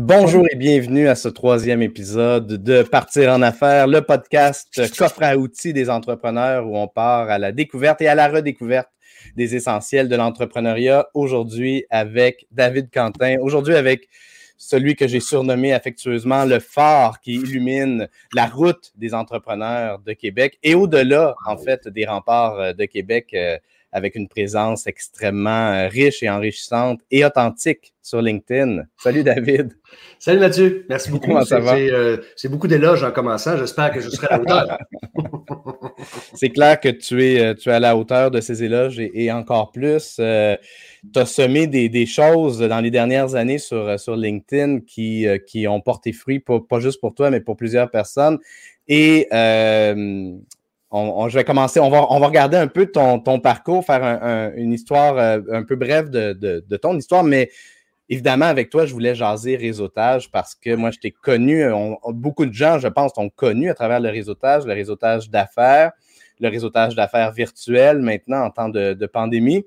Bonjour et bienvenue à ce troisième épisode de Partir en affaires, le podcast coffre à outils des entrepreneurs où on part à la découverte et à la redécouverte des essentiels de l'entrepreneuriat. Aujourd'hui avec David Quentin, aujourd'hui avec celui que j'ai surnommé affectueusement le phare qui illumine la route des entrepreneurs de Québec et au-delà, en fait, des remparts de Québec euh, avec une présence extrêmement euh, riche et enrichissante et authentique sur LinkedIn. Salut David. Salut Mathieu, merci beaucoup. Comment ça va? Euh, c'est beaucoup d'éloges en commençant. J'espère que je serai à la hauteur. c'est clair que tu es, euh, tu es à la hauteur de ces éloges et, encore plus. tu as semé des, choses dans les dernières années sur, sur LinkedIn qui, qui ont porté fruit, pas, pas, juste pour toi, mais pour plusieurs personnes. Et on, je vais commencer, on va, regarder un peu ton, parcours, faire une histoire euh, un peu brève de, ton histoire, mais évidemment, avec toi, je voulais jaser réseautage parce que moi, je t'ai connu, beaucoup de gens, je pense, t'ont connu à travers le réseautage, le réseautage d'affaires, le réseautage d'affaires virtuel maintenant en temps de, de pandémie.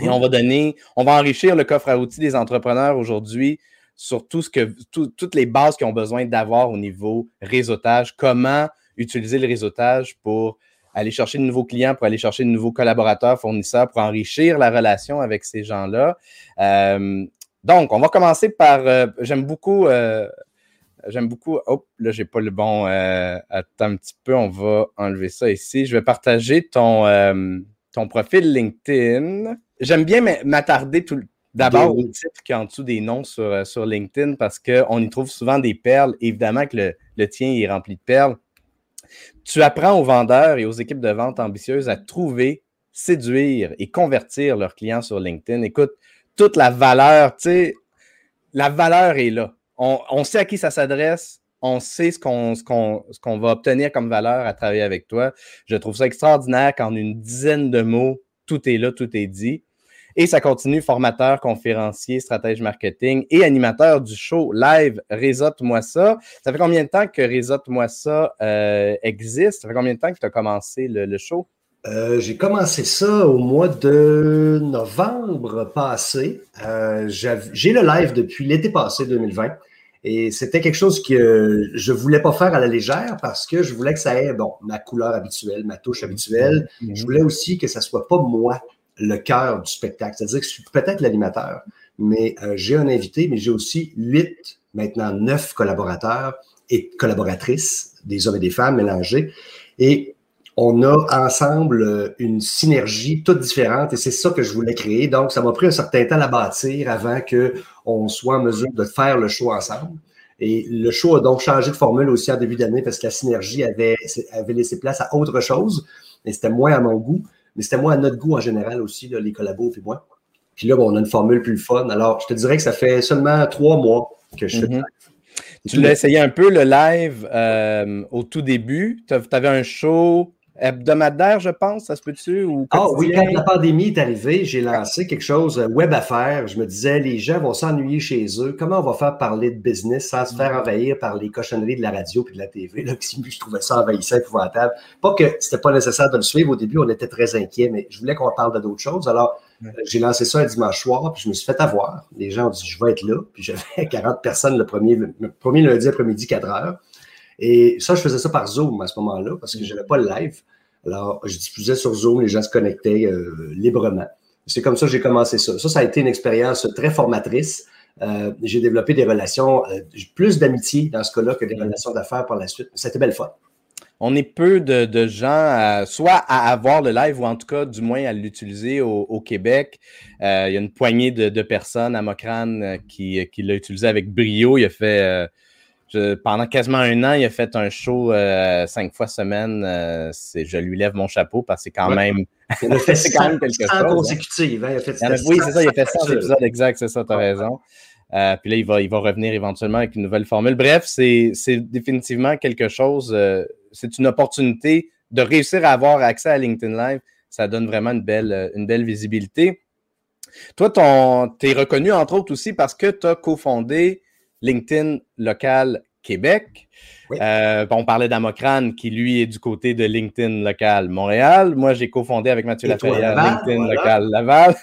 Et on va donner, on va enrichir le coffre à outils des entrepreneurs aujourd'hui sur tout ce que, toutes les bases qu'ils ont besoin d'avoir au niveau réseautage, comment utiliser le réseautage pour aller chercher de nouveaux clients, pour aller chercher de nouveaux collaborateurs, fournisseurs, pour enrichir la relation avec ces gens-là. Euh, donc, on va commencer par. Euh, j'aime beaucoup. Euh, j'aime beaucoup. Oh, là, j'ai pas le bon. attends un petit peu, on va enlever ça ici. Je vais partager ton, ton profil LinkedIn. J'aime bien m'attarder tout, D'abord au titre qui est en dessous des noms sur, sur LinkedIn parce qu'on y trouve souvent des perles. Évidemment que le, le tien est rempli de perles. Tu apprends aux vendeurs et aux équipes de vente ambitieuses à trouver, séduire et convertir leurs clients sur LinkedIn. Écoute, toute la valeur, tu sais, la valeur est là. On, sait à qui ça s'adresse, on sait ce qu'on va obtenir comme valeur à travailler avec toi. Je trouve ça extraordinaire qu'en une dizaine de mots, tout est là, tout est dit. Et ça continue, formateur, conférencier, stratège marketing et animateur du show live Réseaute-moi ça. Ça fait combien de temps que Réseaute-moi ça euh, existe? Ça fait combien de temps que tu as commencé le, show? Euh, j'ai commencé ça au mois de novembre passé. Euh, j'ai le live depuis l'été passé 2020. Et c'était quelque chose que je voulais pas faire à la légère parce que je voulais que ça ait bon, ma couleur habituelle, ma touche habituelle. Mm-hmm. Je voulais aussi que ça soit pas moi le cœur du spectacle. C'est-à-dire que je suis peut-être l'animateur, mais euh, j'ai un invité, mais j'ai aussi huit, maintenant neuf collaborateurs et collaboratrices, des hommes et des femmes mélangés. Et on a ensemble euh, une synergie toute différente et c'est ça que je voulais créer. Donc, ça m'a pris un certain temps à bâtir avant qu'on soit en mesure de faire le show ensemble. Et le show a donc changé de formule aussi en début d'année parce que la synergie avait, avait laissé place à autre chose, mais c'était moins à mon goût mais c'était moi à notre goût en général aussi, les collabos et moi. Puis là, bon, on a une formule plus fun. Alors, je te dirais que ça fait seulement trois mois que je fais mm Tu l'as essayé un peu le live euh, au tout début. Tu avais un show hebdomadaire, je pense, ça se peut-tu? Ah oui, quand la pandémie est arrivée, j'ai lancé quelque chose euh, web à faire. Je me disais, les gens vont s'ennuyer chez eux. Comment on va faire parler de business sans se faire envahir par les cochonneries de la radio et de la TV? Là, je trouvais ça envahissant, épouvantable. Pas que c'était pas nécessaire de le suivre. Au début, on était très inquiets, mais je voulais qu'on parle de d'autres choses. Alors, euh, j'ai lancé ça un dimanche soir, puis je me suis fait avoir. Les gens ont dit, je vais être là. Puis j'avais 40 personnes le premier, le premier lundi après-midi, 4 heures. Et ça, je faisais ça par Zoom à ce moment-là parce que je n'avais pas le live. Alors, je diffusais sur Zoom, les gens se connectaient euh, librement. C'est comme ça que j'ai commencé ça. Ça, ça a été une expérience très formatrice. Euh, j'ai développé des relations, euh, plus d'amitié dans ce cas-là que des relations d'affaires par la suite. C'était belle fun. On est peu de, gens, soit à avoir le live ou en tout cas, du moins, à l'utiliser au, Québec. il y a une poignée de, personnes à Mocrane qui, qui l'a utilisé avec brio. Il a fait pendant quasiment un an, il a fait un show euh, cinq fois semaine. Euh, je lui lève mon chapeau parce que c'est quand même. c'est quand même quelque chose. Hein. Hein, oui, c'est ça, il a fait 100 épisodes exact, c'est ça, tu as raison. Euh, puis là, il va, il va revenir éventuellement avec une nouvelle formule. Bref, c'est définitivement quelque chose, c'est une opportunité de réussir à avoir accès à LinkedIn Live. Ça donne vraiment une belle, une belle visibilité. Toi, tu es reconnu entre autres aussi parce que tu as cofondé LinkedIn local Québec. Euh, on parlait d'Amocrane qui, lui, est du côté de LinkedIn local Montréal. Moi, j'ai cofondé avec Mathieu Laferrière LinkedIn local Laval.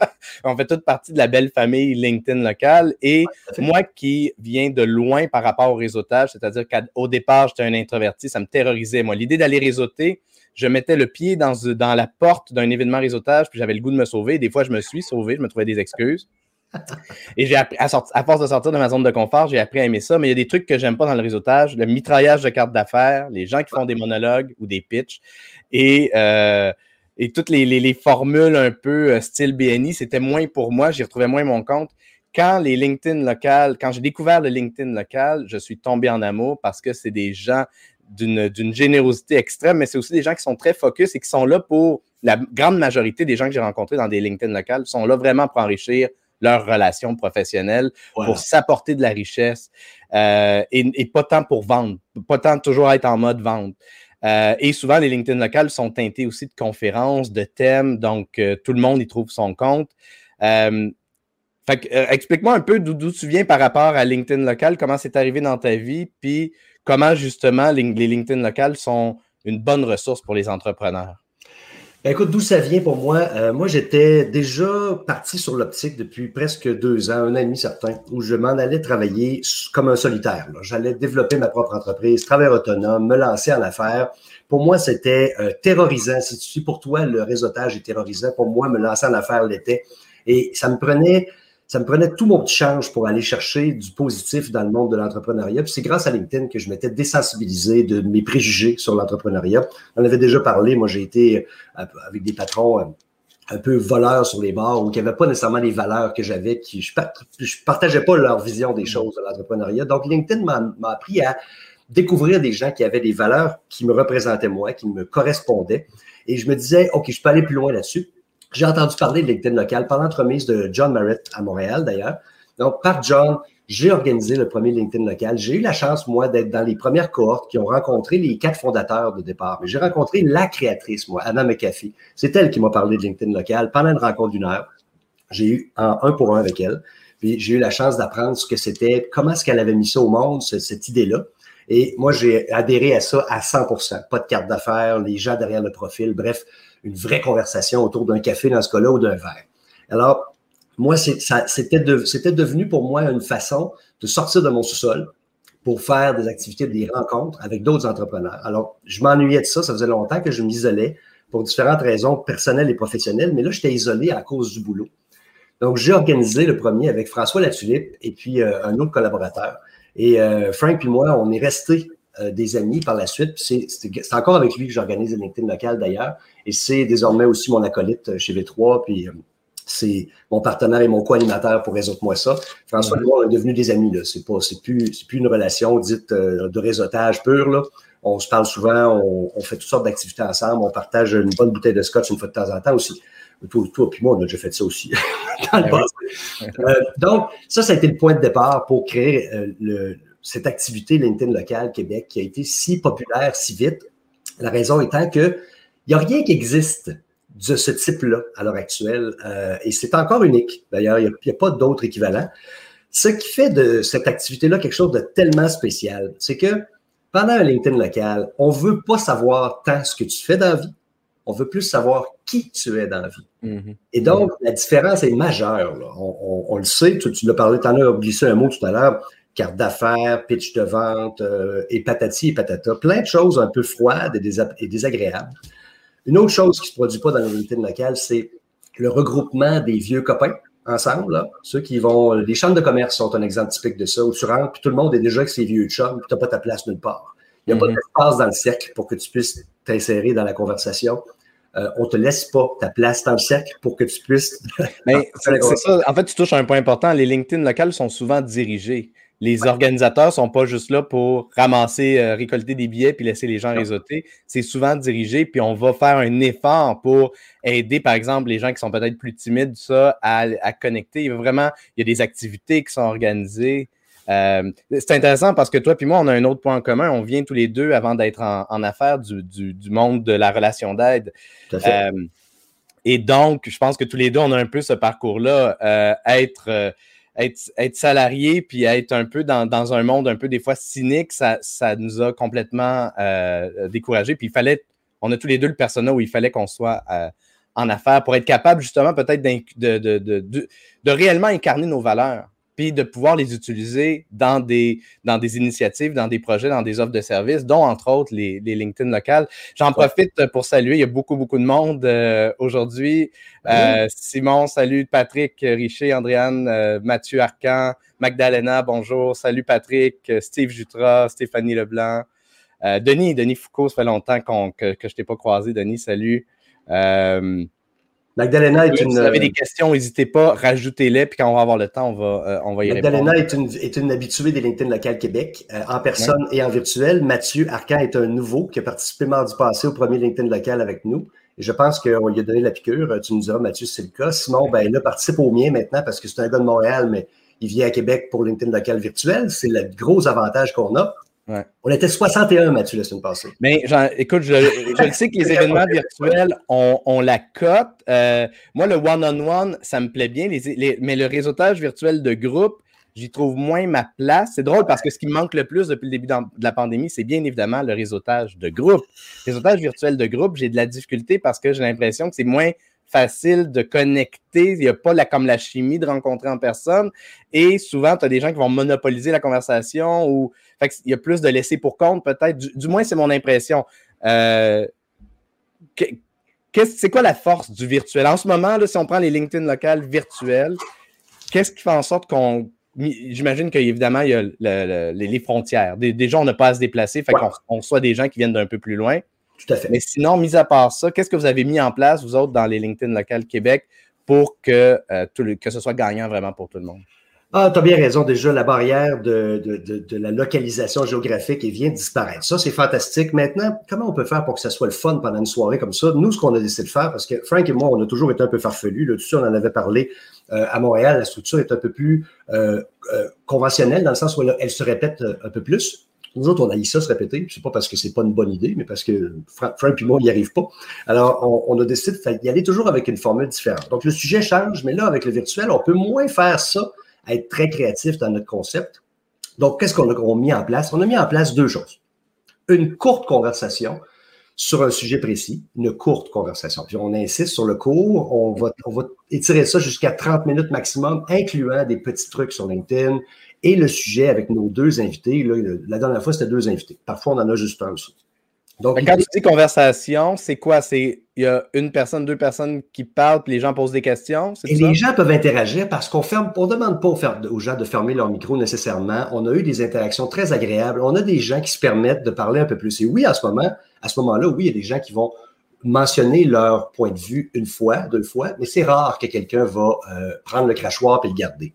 on fait toute partie de la belle famille LinkedIn local. Et moi qui viens de loin par rapport au réseautage, c'est-à-dire qu'au départ, j'étais un introverti, ça me terrorisait. Moi, l'idée d'aller réseauter, je mettais le pied dans, dans la porte d'un événement réseautage, puis j'avais le goût de me sauver. Des fois, je me suis sauvé, je me trouvais des excuses. Et j'ai à, force de sortir de ma zone de confort, j'ai appris à aimer ça. Mais il y a des trucs que j'aime pas dans le réseautage, le mitraillage de cartes d'affaires, les gens qui font des monologues ou des pitchs et, euh, et toutes les, formules un peu euh, style BNI, c'était moins pour moi. J'y retrouvais moins mon compte. Quand les LinkedIn locales, quand j'ai découvert le LinkedIn local, je suis tombé en amour parce que c'est des gens d'une générosité extrême, mais c'est aussi des gens qui sont très focus et qui sont là pour la grande majorité des gens que j'ai rencontrés dans des LinkedIn locales sont là vraiment pour enrichir leurs relations professionnelles, pour s'apporter de la richesse euh, et, pas tant pour vendre, pas tant toujours être en mode vente. Euh, et souvent, les LinkedIn locales sont teintés aussi de conférences, de thèmes, donc euh, tout le monde y trouve son compte. explique-moi un peu d'où tu viens par rapport à LinkedIn local, comment c'est arrivé dans ta vie, puis comment justement les LinkedIn locales sont une bonne ressource pour les entrepreneurs. Ben, écoute, d'où ça vient pour moi? Euh, moi, j'étais déjà parti sur l'optique depuis presque deux ans, un an et demi certain, où je m'en allais travailler comme un solitaire. J'allais développer ma propre entreprise, travailler autonome, me lancer en affaires. Pour moi, c'était euh, terrorisant. Si pour toi, le réseautage est terrorisant, pour moi, me lancer en affaires l'était. Et ça me prenait ça me prenait tout mon petit change pour aller chercher du positif dans le monde de l'entrepreneuriat. Puis c'est grâce à LinkedIn que je m'étais désensibilisé de mes préjugés sur l'entrepreneuriat. On avait déjà parlé, moi j'ai été euh, avec des patrons euh, un peu voleurs sur les bars ou qui n'avaient pas nécessairement les valeurs que j'avais, qui je, je partageais pas leur vision des choses de l'entrepreneuriat. Donc LinkedIn m'a appris à découvrir des gens qui avaient des valeurs qui me représentaient moi, qui me correspondaient. Et je me disais, OK, je peux aller plus loin là-dessus. J'ai entendu parler de LinkedIn local par l'entremise de John Merritt à Montréal, d'ailleurs. Donc, par John, j'ai organisé le premier LinkedIn local. J'ai eu la chance, moi, d'être dans les premières cohortes qui ont rencontré les quatre fondateurs de départ. Mais j'ai rencontré la créatrice, moi, Anna McAfee. C'est elle qui m'a parlé de LinkedIn local pendant une rencontre d'une heure. J'ai eu un, un pour un avec elle. Puis j'ai eu la chance d'apprendre ce que c'était, comment est-ce qu'elle avait mis ça au monde, cette idée-là. Et moi, j'ai adhéré à ça à 100% Pas de carte d'affaires, les gens derrière le profil. Bref, une vraie conversation autour d'un café dans ce cas-là ou d'un verre. Alors, moi, c'était devenu pour moi une façon de sortir de mon sous-sol pour faire des activités, des rencontres avec d'autres entrepreneurs. Alors, je m'ennuyais de ça. Ça faisait longtemps que je m'isolais pour différentes raisons personnelles et professionnelles, mais là, j'étais isolé à cause du boulot. Donc, j'ai organisé le premier avec François Latulippe et puis euh, un autre collaborateur. Et euh, Frank et moi, on est restés euh, des amis par la suite. C'est encore avec lui que j'organise le LinkedIn local d'ailleurs. Et c'est désormais aussi mon acolyte euh, chez V3. Puis euh, c'est mon partenaire et mon co-animateur pour résoudre moi ça. François et moi, on est devenus des amis. Ce n'est plus, plus une relation dite de réseautage pur. Là. On se parle souvent, on, fait toutes sortes d'activités ensemble, on partage une bonne bouteille de scotch une fois de temps en temps aussi. Toi, toi puis moi, on a déjà fait ça aussi. Dans le donc, ça, ça a été le point de départ pour créer le, cette activité LinkedIn locale Québec qui a été si populaire si vite. La raison étant que il n'y a rien qui existe de ce type-là à l'heure actuelle euh, et c'est encore unique. D'ailleurs, il n'y a, pas d'autres équivalents. Ce qui fait de cette activité-là quelque chose de tellement spécial, c'est que pendant un LinkedIn local, on ne veut pas savoir tant ce que tu fais dans la vie, on veut plus savoir qui tu es dans la vie. Mm-hmm. Et donc, la différence est majeure. On, le sait, tu, tu l'as parlé, tu en as glissé un mot tout à l'heure carte d'affaires, pitch de vente, euh, et patati et patata. Plein de choses un peu froides et, désagréables. Une autre chose qui ne se produit pas dans la LinkedIn locale, c'est le regroupement des vieux copains ensemble. Ceux qui vont. Les chambres de commerce sont un exemple typique de ça, où tu rentres, puis tout le monde est déjà avec ses vieux chums, puis tu n'as pas ta place nulle part. Il n'y a pas mm-hmm. d'espace dans le cercle pour que tu puisses t'insérer dans la conversation. Euh, on ne te laisse pas ta place dans le cercle pour que tu puisses. Mais c'est ça. En fait, tu touches à un point important. Les LinkedIn locales sont souvent dirigés les organisateurs sont pas juste là pour ramasser, euh, récolter des billets puis laisser les gens réseauter. C'est souvent dirigé, puis on va faire un effort pour aider, par exemple, les gens qui sont peut-être plus timides, ça, à, connecter. Il y a vraiment, il y a des activités qui sont organisées. Euh, c'est intéressant parce que toi puis moi, on a un autre point en commun. On vient tous les deux, avant d'être en, affaires, du, monde de la relation d'aide. Euh, et donc, je pense que tous les deux, on a un peu ce parcours-là, être être, salarié puis être un peu dans, un monde un peu des fois cynique, ça, nous a complètement euh, découragés. Puis il fallait, on a tous les deux le personnel où il fallait qu'on soit euh, en affaires pour être capable justement peut-être de, réellement incarner nos valeurs puis de pouvoir les utiliser dans des, dans des initiatives, dans des projets, dans des offres de services, dont entre autres les, les LinkedIn locales. J'en profite pour saluer, il y a beaucoup, beaucoup de monde euh, aujourd'hui. Euh, Simon, salut Patrick Richer, Andréane, euh, Mathieu Arcan, Magdalena, bonjour, salut Patrick, Steve Jutra, Stéphanie Leblanc. Denis, Denis Foucault, ça fait longtemps que, que je ne t'ai pas croisé. Denis, salut. Magdalena est une. Si vous avez des questions, n'hésitez pas, rajoutez-les, puis quand on va avoir le temps, on va, euh, on va y Magdalena répondre. Magdalena est une, habituée des LinkedIn Local Québec, euh, en personne et en virtuel. Mathieu Arcan est un nouveau qui a participé mardi passé au premier LinkedIn Local avec nous. Et je pense qu'on lui a donné la piqûre. Tu nous diras, Mathieu, c'est le cas. Simon, ben là, participe au mien maintenant parce que c'est un gars de Montréal, mais il vient à Québec pour LinkedIn Local virtuel. C'est le gros avantage qu'on a. On était 61, Mathieu, la semaine passée. Mais écoute, je, je sais que les événements virtuels, ont la cote. Euh, moi, le one-on-one, ça me plaît bien, mais le réseautage virtuel de groupe, j'y trouve moins ma place. C'est drôle parce que ce qui me manque le plus depuis le début de la pandémie, c'est bien évidemment le réseautage de groupe. Le réseautage virtuel de groupe, j'ai de la difficulté parce que j'ai l'impression que c'est moins facile de connecter. Il n'y a pas la, comme la chimie de rencontrer en personne. Et souvent, tu as des gens qui vont monopoliser la conversation ou fait il y a plus de laisser pour compte, peut-être. Du, moins, c'est mon impression. Euh, c'est quoi la force du virtuel? En ce moment, là, si on prend les LinkedIn locales virtuels, qu'est-ce qui fait en sorte qu'on. J'imagine qu'évidemment, il y a les frontières. Déjà, on n'a pas à se déplacer, fait qu'on on soit des gens qui viennent d'un peu plus loin. Tout à fait. Mais sinon, mis à part ça, qu'est-ce que vous avez mis en place, vous autres, dans les LinkedIn locales Québec, pour que, euh, que ce soit gagnant vraiment pour tout le monde? Ah, tu as bien raison. Déjà, la barrière de, de, la localisation géographique vient de disparaître. Ça, c'est fantastique. Maintenant, comment on peut faire pour que ça soit le fun pendant une soirée comme ça? Nous, ce qu'on a décidé de faire, parce que Frank et moi, on a toujours été un peu farfelus. Là, tout ça, on en avait parlé euh, à Montréal. La structure est un peu plus euh, conventionnelle dans le sens où elle se répète un peu plus. Nous autres, on a ça se répéter. C'est pas parce que c'est pas une bonne idée, mais parce que Frank et moi, on n'y arrive pas. Alors, on, a décidé d'y aller toujours avec une formule différente. Donc, le sujet change, mais là, avec le virtuel, on peut moins faire ça, être très créatif dans notre concept. Donc, qu'est-ce qu'on a, mis en place? On a mis en place deux choses. Une courte conversation sur un sujet précis, une courte conversation. Puis on insiste sur le cours, on va, on va étirer ça jusqu'à 30 minutes maximum, incluant des petits trucs sur LinkedIn, et le sujet avec nos deux invités. la dernière fois, c'était deux invités. Parfois, on en a juste un aussi. Donc, quand tu dis conversation, c'est quoi? C'est il y a une personne, deux personnes qui parlent, puis les gens posent des questions. Et les gens peuvent interagir parce qu'on ferme, on demande pas aux gens de fermer leur micro nécessairement. On a eu des interactions très agréables. On a des gens qui se permettent de parler un peu plus. Et oui, à ce moment, à ce moment-là, oui, il y a des gens qui vont mentionner leur point de vue une fois, deux fois, mais c'est rare que quelqu'un va euh, prendre le crachoir et le garder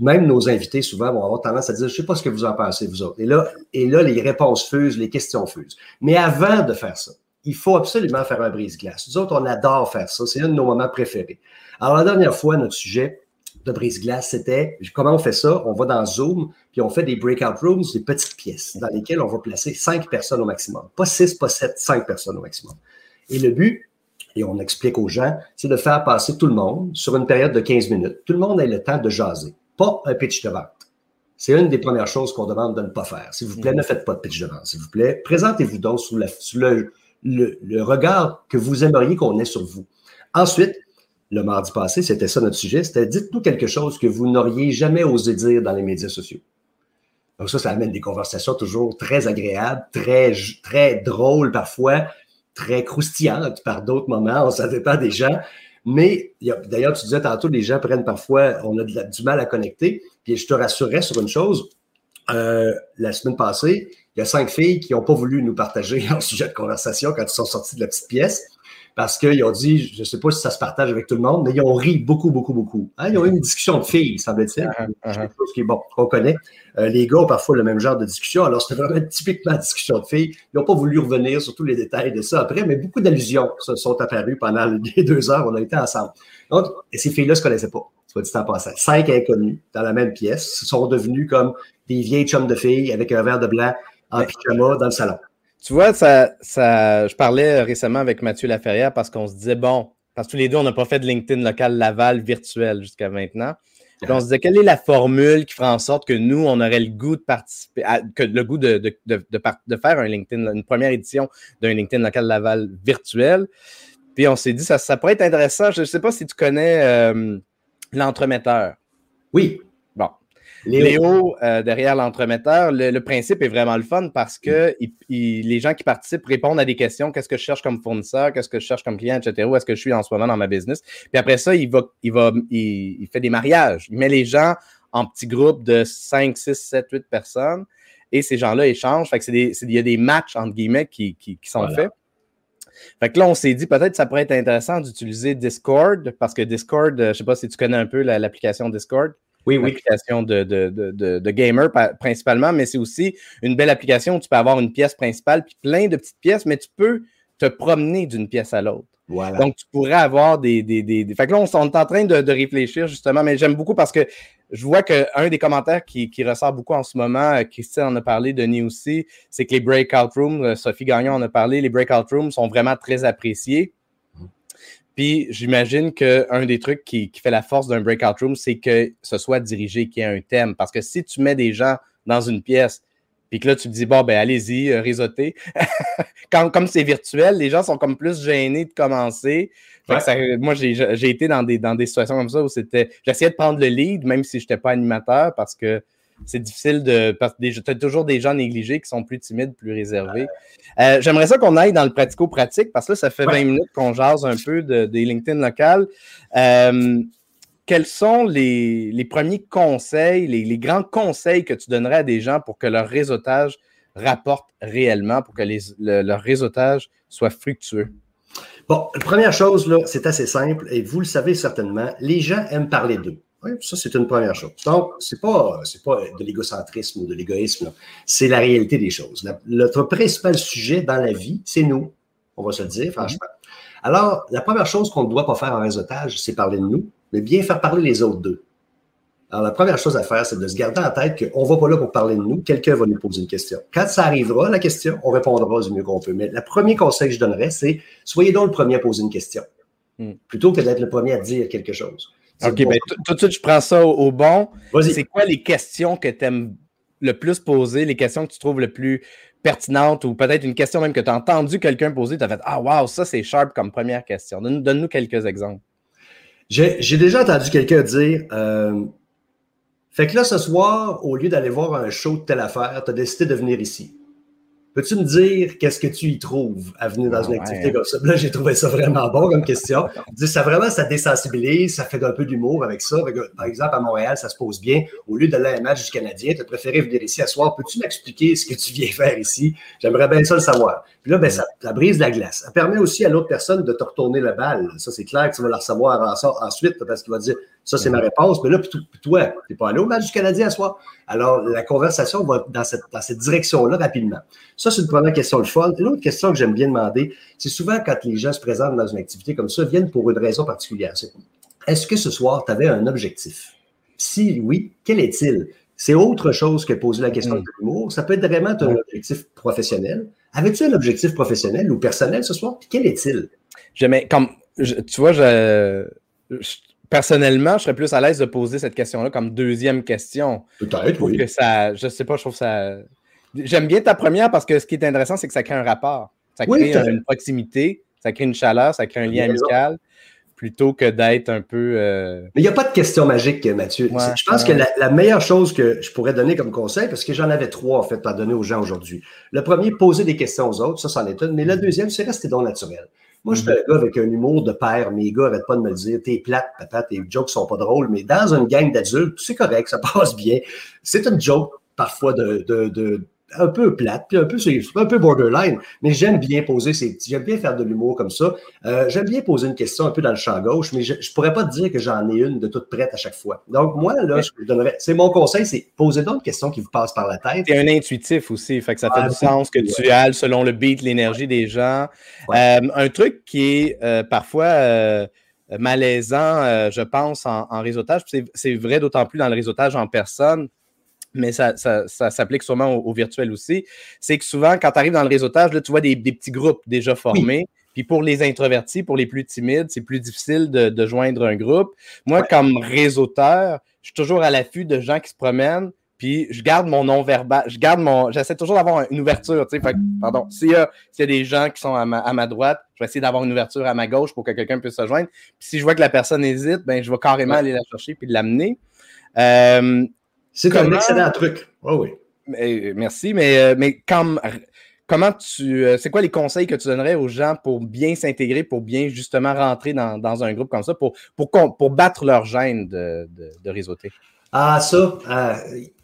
même nos invités, souvent, vont avoir tendance à dire, je ne sais pas ce que vous en pensez, vous autres. Et là, et là, les réponses fusent, les questions fusent. Mais avant de faire ça, il faut absolument faire un brise-glace. Nous autres, on adore faire ça. C'est un de nos moments préférés. Alors, la dernière fois, notre sujet de brise-glace, c'était comment on fait ça? On va dans Zoom, puis on fait des breakout rooms, des petites pièces dans lesquelles on va placer cinq personnes au maximum. Pas six, pas sept, cinq personnes au maximum. Et le but, et on explique aux gens, c'est de faire passer tout le monde sur une période de 15 minutes. Tout le monde a le temps de jaser pas un pitch de vente. C'est une des premières choses qu'on demande de ne pas faire. S'il vous plaît, ne faites pas de pitch de vente. S'il vous plaît, présentez-vous donc sous, le, regard que vous aimeriez qu'on ait sur vous. Ensuite, le mardi passé, c'était ça notre sujet, c'était dites-nous quelque chose que vous n'auriez jamais osé dire dans les médias sociaux. Donc ça, ça amène des conversations toujours très agréables, très, très drôles parfois, très croustillantes par d'autres moments, on ne pas des gens. Mais d'ailleurs, tu disais tantôt, les gens prennent parfois, on a du mal à connecter. Puis je te rassurerais sur une chose. Euh, la semaine passée, il y a cinq filles qui n'ont pas voulu nous partager leur sujet de conversation quand ils sont sortis de la petite pièce parce qu'ils ont dit, je ne sais pas si ça se partage avec tout le monde, mais ils ont ri beaucoup, beaucoup, beaucoup. Hein, ils ont eu une discussion de filles, semble-t-il. Uh-huh, uh-huh. Quelque chose qui est bon, qu'on connaît. Euh, les gars ont parfois le même genre de discussion. Alors, c'était vraiment typiquement une discussion de filles. Ils n'ont pas voulu revenir sur tous les détails de ça après, mais beaucoup d'allusions se sont apparues pendant les deux heures où on a été ensemble. Donc, ces filles-là ne se connaissaient pas, soit dit en passant. Cinq inconnus dans la même pièce sont devenus comme des vieilles chums de filles avec un verre de blanc en pyjama dans le salon. Tu vois, ça, ça, je parlais récemment avec Mathieu Laferrière parce qu'on se disait, bon, parce que tous les deux, on n'a pas fait de LinkedIn local Laval virtuel jusqu'à maintenant. on se disait, quelle est la formule qui fera en sorte que nous, on aurait le goût de participer, que le goût de, de, de, de, faire un LinkedIn, une première édition d'un LinkedIn local Laval virtuel. Puis on s'est dit, ça, ça pourrait être intéressant. Je ne sais pas si tu connais euh, l'entremetteur. Oui. Léo, euh, derrière l'entremetteur, le, principe est vraiment le fun parce que les gens qui participent répondent à des questions. Qu'est-ce que je cherche comme fournisseur? Qu'est-ce que je cherche comme client, etc. Où est-ce que je suis en ce moment dans ma business? Puis après ça, il va, il va, il, fait des mariages. Il met les gens en petits groupes de 5, 6, 7, 8 personnes et ces gens-là échangent. Fait que c'est il y a des matchs, entre guillemets, qui, qui, sont faits. Fait que là, on s'est dit peut-être que ça pourrait être intéressant d'utiliser Discord parce que Discord, je ne sais pas si tu connais un peu l'application Discord. Oui, oui. Application de, de, de, de, gamer principalement, mais c'est aussi une belle application où tu peux avoir une pièce principale puis plein de petites pièces, mais tu peux te promener d'une pièce à l'autre. Voilà. Donc, tu pourrais avoir des. des, des, Fait que là, on, est en train de, réfléchir justement, mais j'aime beaucoup parce que je vois qu'un des commentaires qui, qui, ressort beaucoup en ce moment, euh, Christian en a parlé, Denis aussi, c'est que les breakout rooms, euh, Sophie Gagnon en a parlé, les breakout rooms sont vraiment très appréciés. Puis j'imagine qu'un des trucs qui, fait la force d'un breakout room, c'est que ce soit dirigé, qu'il y ait un thème. Parce que si tu mets des gens dans une pièce, puis que là, tu te dis, bon, ben allez-y, euh, réseauter. comme c'est virtuel, les gens sont comme plus gênés de commencer. moi, j'ai été dans des, dans des situations comme ça où c'était. J'essayais de prendre le lead, même si je n'étais pas animateur, parce que c'est difficile de. Parce que tu as toujours des gens négligés qui sont plus timides, plus réservés. Euh, j'aimerais ça qu'on aille dans le pratico-pratique parce que là, ça fait 20 minutes qu'on jase un peu des LinkedIn locales. Euh, quels sont les, premiers conseils, les, grands conseils que tu donnerais à des gens pour que leur réseautage rapporte réellement, pour que leur réseautage soit fructueux? Bon, première chose, là, c'est assez simple et vous le savez certainement, les gens aiment parler d'eux. Oui, ça, c'est une première chose. Donc, ce n'est pas, pas de l'égocentrisme ou de l'égoïsme, c'est la réalité des choses. notre principal sujet dans la vie, c'est nous. On va se le dire, franchement. Alors, la première chose qu'on ne doit pas faire en réseautage, c'est parler de nous, mais bien faire parler les autres d'eux. Alors, la première chose à faire, c'est de se garder en tête qu'on ne va pas là pour parler de nous, quelqu'un va nous poser une question. Quand ça arrivera, la question, on répondra du mieux qu'on peut. Mais le premier conseil que je donnerais, c'est soyez donc le premier à poser une question, hmm. plutôt que d'être le premier à dire quelque chose. OK, bien, tout de suite, je prends ça au, bon. C'est quoi les questions que tu aimes le plus poser, les questions que tu trouves le plus pertinentes ou peut-être une question même que tu as entendu quelqu'un poser, tu as fait Ah, wow, ça c'est sharp comme première question. Donne-nous quelques exemples. J'ai déjà entendu quelqu'un dire euh, Fait que là, ce soir, au lieu d'aller voir un show de telle affaire, tu as décidé de venir ici. Peux-tu me dire qu'est-ce que tu y trouves à venir dans une activité comme ça? Là, j'ai trouvé ça vraiment bon comme question. Ça vraiment, ça désensibilise, ça fait un peu d'humour avec ça. Par exemple, à Montréal, ça se pose bien. Au lieu d'aller à un match du Canadien, tu as préféré venir ici à soir. Peux-tu m'expliquer ce que tu viens faire ici? J'aimerais bien ça le savoir. Puis là, ben, ça, brise la glace. Ça permet aussi à l'autre personne de te retourner la balle. Ça, c'est clair que tu vas la recevoir ensuite parce qu'il va dire ça, c'est ma réponse. Mais là, toi, tu n'es pas allé au match du Canadien à soir. Alors, la conversation va dans cette, dans cette direction-là rapidement. Ça, c'est une première question le fun. L'autre question que j'aime bien demander, c'est souvent quand les gens se présentent dans une activité comme ça, viennent pour une raison particulière. Est-ce que ce soir, tu avais un objectif? Si oui, quel est-il? C'est autre chose que poser la question mm. de l'humour. Ça peut être vraiment un objectif professionnel. Avais-tu un objectif professionnel ou personnel ce soir? quel est-il? comme, tu vois, je, personnellement, je serais plus à l'aise de poser cette question-là comme deuxième question. Peut-être, oui. Que ça, je sais pas, je trouve ça. J'aime bien ta première parce que ce qui est intéressant, c'est que ça crée un rapport. Ça crée une proximité, ça crée une chaleur, ça crée un lien amical plutôt que d'être un peu. Euh, Mais il n'y a pas de question magique, Mathieu. je pense que la, meilleure chose que je pourrais donner comme conseil, parce que j'en avais trois en fait à donner aux gens aujourd'hui. Le premier, poser des questions aux autres, ça, c'en est une. Mais le mm-hmm. deuxième, c'est rester dans le naturel. Moi, je suis un gars avec un humour de père. Mes gars n'arrêtent pas de me le dire. T'es plate, papa, tes jokes sont pas drôles. Mais dans une gang d'adultes, c'est correct, ça passe bien. C'est une joke parfois de, de un peu plate, puis un peu, un peu borderline, mais j'aime bien poser ces j'aime bien faire de l'humour comme ça. Euh, j'aime bien poser une question un peu dans le champ gauche, mais je, ne pourrais pas te dire que j'en ai une de toute prête à chaque fois. Donc, moi, là, je donnerais, c'est mon conseil, c'est poser d'autres questions qui vous passent par la tête. C'est un intuitif aussi, fait que ça fait du sens que tu ailles selon le beat, l'énergie des gens. Euh, un truc qui est euh, parfois malaisant, je pense, en, en réseautage, c'est vrai d'autant plus dans le réseautage en personne, mais ça, s'applique sûrement au, virtuel aussi, c'est que souvent, quand tu arrives dans le réseautage, là, tu vois des, petits groupes déjà formés. Puis pour les introvertis, pour les plus timides, c'est plus difficile de, joindre un groupe. Moi, comme réseauteur, je suis toujours à l'affût de gens qui se promènent, puis je garde mon non-verbal, je garde mon. J'essaie toujours d'avoir une ouverture, tu sais. pardon. S'il y, a, y a des gens qui sont à ma, à ma droite, je vais essayer d'avoir une ouverture à ma gauche pour que quelqu'un puisse se joindre. Puis si je vois que la personne hésite, ben je vais carrément aller la chercher puis l'amener. Euh, c'est un excellent truc. Oh oui. Mais, merci, mais, euh, mais comme, comment tu. Euh, c'est quoi les conseils que tu donnerais aux gens pour bien s'intégrer, pour bien justement rentrer dans, dans, un groupe comme ça, pour, pour, pour battre leur gêne de, de, de réseauter? Ah, ça, euh,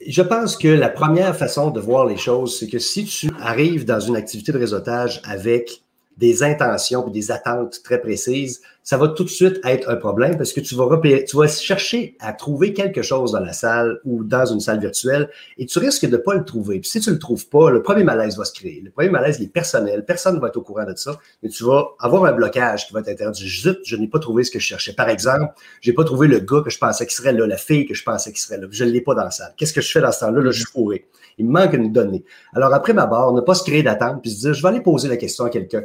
je pense que la première façon de voir les choses, c'est que si tu arrives dans une activité de réseautage avec des intentions et des attentes très précises, ça va tout de suite être un problème parce que tu vas repérer, tu vas chercher à trouver quelque chose dans la salle ou dans une salle virtuelle et tu risques de ne pas le trouver. Puis si tu ne le trouves pas, le premier malaise va se créer. Le premier malaise, il est personnel. Personne ne va être au courant de ça, mais tu vas avoir un blocage qui va t'interdire. Zut, je n'ai pas trouvé ce que je cherchais. Par exemple, je n'ai pas trouvé le gars que je pensais qu'il serait là, la fille que je pensais qu'il serait là. Je ne l'ai pas dans la salle. Qu'est-ce que je fais dans ce temps-là? Là, je suis fourré. Il me manque une donnée. Alors après ma barre, ne pas se créer d'attente puis se dire, je vais aller poser la question à quelqu'un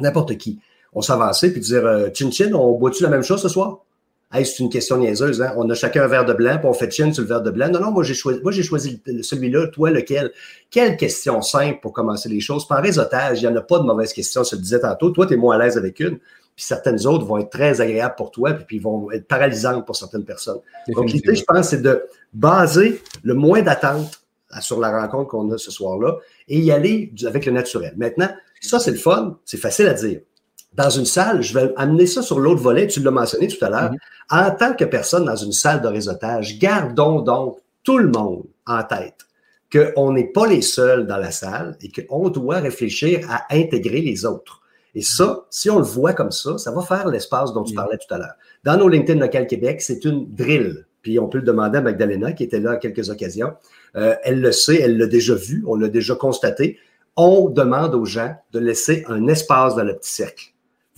n'importe qui. On s'avançait puis dire euh, Chin Chin, on boit-tu la même chose ce soir? Hey, c'est une question niaiseuse, hein? On a chacun un verre de blanc, puis on fait chin sur le verre de blanc. Non, non, moi j'ai choisi, moi j'ai choisi celui-là, toi lequel? Quelle question simple pour commencer les choses? Par réseautage, il n'y en a pas de mauvaises questions, je le disais tantôt. Toi, tu es moins à l'aise avec une, puis certaines autres vont être très agréables pour toi, puis, puis vont être paralysantes pour certaines personnes. Donc, l'idée, je pense, c'est de baser le moins d'attente sur la rencontre qu'on a ce soir-là et y aller avec le naturel. Maintenant, ça, c'est le fun, c'est facile à dire. Dans une salle, je vais amener ça sur l'autre volet, tu l'as mentionné tout à l'heure. Mm-hmm. En tant que personne dans une salle de réseautage, gardons donc tout le monde en tête qu'on n'est pas les seuls dans la salle et qu'on doit réfléchir à intégrer les autres. Et ça, si on le voit comme ça, ça va faire l'espace dont tu parlais tout à l'heure. Dans nos LinkedIn Local Québec, c'est une drill. Puis on peut le demander à Magdalena, qui était là à quelques occasions. Euh, elle le sait, elle l'a déjà vu, on l'a déjà constaté on demande aux gens de laisser un espace dans le petit cercle.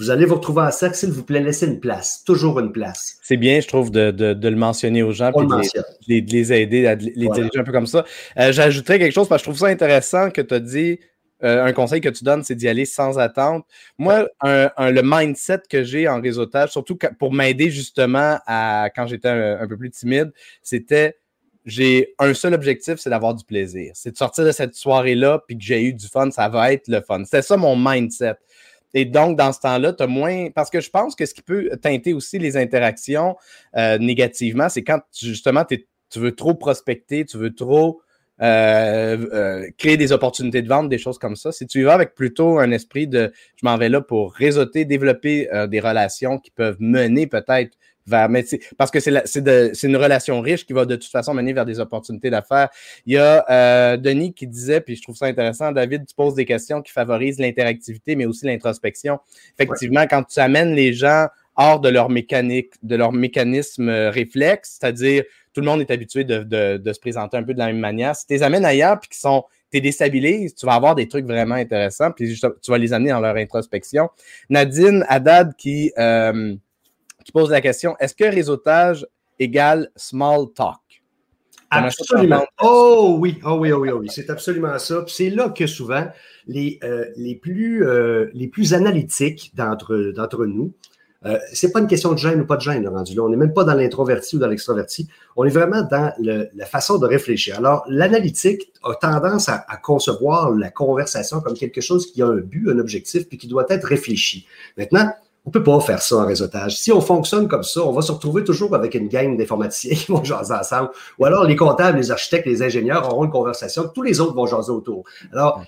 Vous allez vous retrouver en cercle, s'il vous plaît, laissez une place, toujours une place. C'est bien, je trouve, de, le mentionner aux gens, et de, les, aider à les diriger un peu comme ça. Euh, J'ajouterais quelque chose parce que je trouve ça intéressant que tu as dit. Euh, un conseil que tu donnes, c'est d'y aller sans attente. Moi, le mindset que j'ai en réseautage, surtout pour m'aider justement à quand j'étais un, peu plus timide, c'était j'ai un seul objectif, c'est d'avoir du plaisir. C'est de sortir de cette soirée-là, puis que j'ai eu du fun, ça va être le fun. C'est ça mon mindset. Et donc, dans ce temps-là, tu as moins. Parce que je pense que ce qui peut teinter aussi les interactions euh, négativement, c'est quand justement tu veux trop prospecter, tu veux trop euh, euh, créer des opportunités de vente, des choses comme ça. Si tu y vas avec plutôt un esprit de je m'en vais là pour réseauter, développer des relations qui peuvent mener peut-être parce que c'est une relation riche qui va de toute façon mener vers des opportunités d'affaires. Il y a euh, Denis qui disait, puis je trouve ça intéressant, David, tu poses des questions qui favorisent l'interactivité, mais aussi l'introspection. Effectivement, quand tu amènes les gens hors de leur mécanique, de leur mécanisme euh, réflexe, c'est-à-dire tout le monde est habitué de, se présenter un peu de la même manière. Si tu les amènes ailleurs puis qu'ils sont tu déstabilises, tu vas avoir des trucs vraiment intéressants, puis tu vas les amener dans leur introspection. Nadine Haddad qui euh, qui pose la question est-ce que réseautage égale small talk? Absolument. Oh oui, oh oui, oh oui, oh oui. C'est absolument ça. C'est là que souvent les, euh, les, plus, euh, les plus analytiques d'entre, d'entre nous, euh, c'est pas une question de gêne ou pas de gêne, rendu là. On n'est même pas dans l'introverti ou dans l'extroverti. On est vraiment dans la façon de réfléchir. Alors, l'analytique a tendance à, à, concevoir la conversation comme quelque chose qui a un but, un objectif, puis qui doit être réfléchi. Maintenant, on ne peut pas faire ça en réseautage. Si on fonctionne comme ça, on va se retrouver toujours avec une gang d'informaticiens qui vont jaser ensemble. Ou alors les comptables, les architectes, les ingénieurs auront une conversation, tous les autres vont jaser autour. Alors,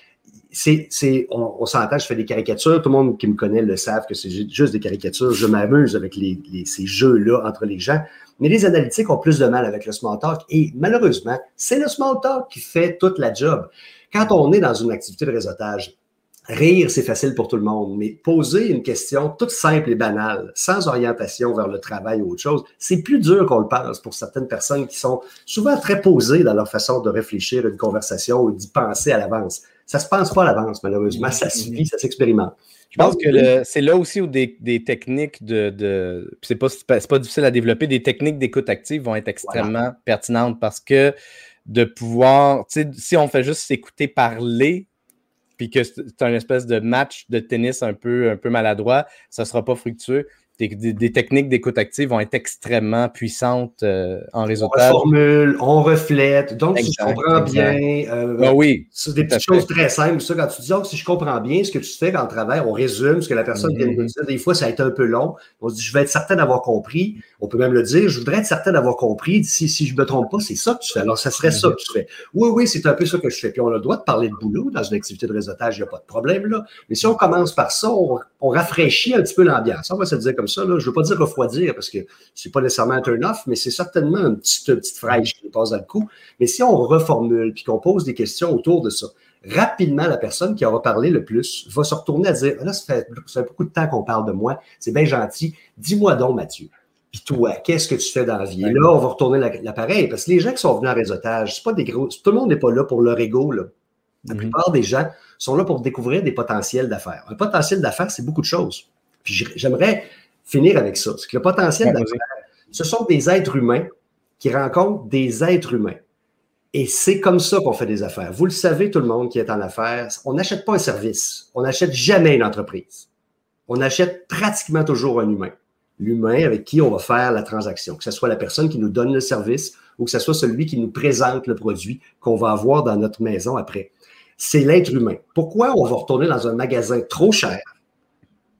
c'est, c'est, on, on s'entend, je fais des caricatures. Tout le monde qui me connaît le savent que c'est juste des caricatures. Je m'amuse avec les, ces jeux-là entre les gens. Mais les analytiques ont plus de mal avec le small talk. Et malheureusement, c'est le small talk qui fait toute la job. Quand on est dans une activité de réseautage, Rire, c'est facile pour tout le monde, mais poser une question toute simple et banale, sans orientation vers le travail ou autre chose, c'est plus dur qu'on le pense pour certaines personnes qui sont souvent très posées dans leur façon de réfléchir à une conversation ou d'y penser à l'avance. Ça se pense pas à l'avance, malheureusement. Ça se vit, ça s'expérimente. Je pense que c'est là aussi où des, techniques de. de c'est pas, pas, difficile à développer, des techniques d'écoute active vont être extrêmement pertinentes parce que de pouvoir. Si on fait juste s'écouter parler, puis que c'est un espèce de match de tennis un peu, un peu maladroit, ça ne sera pas fructueux. Des, techniques d'écoute active vont être extrêmement puissantes euh, en réseautage. On reformule, on reflète. Donc, si je comprends bien, euh, oui, c'est des petites choses très simples. Ça, quand tu dis, oh, si je comprends bien ce que tu fais en travail, on résume ce que la personne vient de mhm. dire. Des fois, ça a été un peu long. On se dit, je vais être certain d'avoir compris. On peut même le dire, je voudrais être certain d'avoir compris. Si, si je ne me trompe pas, c'est ça que tu fais. Alors, ça serait ça que tu fais. Oui, oui, c'est un peu ça que je fais. Puis, on a le droit de parler de boulot dans une activité de réseautage, il n'y a pas de problème là. Mais si on commence par ça, on, on rafraîchit un petit peu l'ambiance. On va se dire comme ça. Là. Je ne veux pas dire refroidir parce que c'est pas nécessairement un turn-off, mais c'est certainement une petite, petite fraîche qui passe dans le coup. Mais si on reformule puis qu'on pose des questions autour de ça, rapidement, la personne qui aura parlé le plus va se retourner à dire Là, ça fait, ça fait beaucoup de temps qu'on parle de moi, c'est bien gentil. Dis-moi donc, Mathieu. Puis toi, qu'est-ce que tu fais dans la vie? Et là, on va retourner l'appareil. Parce que les gens qui sont venus en réseautage, c'est pas des gros. Tout le monde n'est pas là pour leur ego. Là. La mm-hmm. plupart des gens sont là pour découvrir des potentiels d'affaires. Un potentiel d'affaires, c'est beaucoup de choses. Puis j'aimerais finir avec ça. Parce que le potentiel d'affaires, ce sont des êtres humains qui rencontrent des êtres humains. Et c'est comme ça qu'on fait des affaires. Vous le savez, tout le monde qui est en affaires, on n'achète pas un service. On n'achète jamais une entreprise. On achète pratiquement toujours un humain. L'humain avec qui on va faire la transaction, que ce soit la personne qui nous donne le service ou que ce soit celui qui nous présente le produit qu'on va avoir dans notre maison après. C'est l'être humain. Pourquoi on va retourner dans un magasin trop cher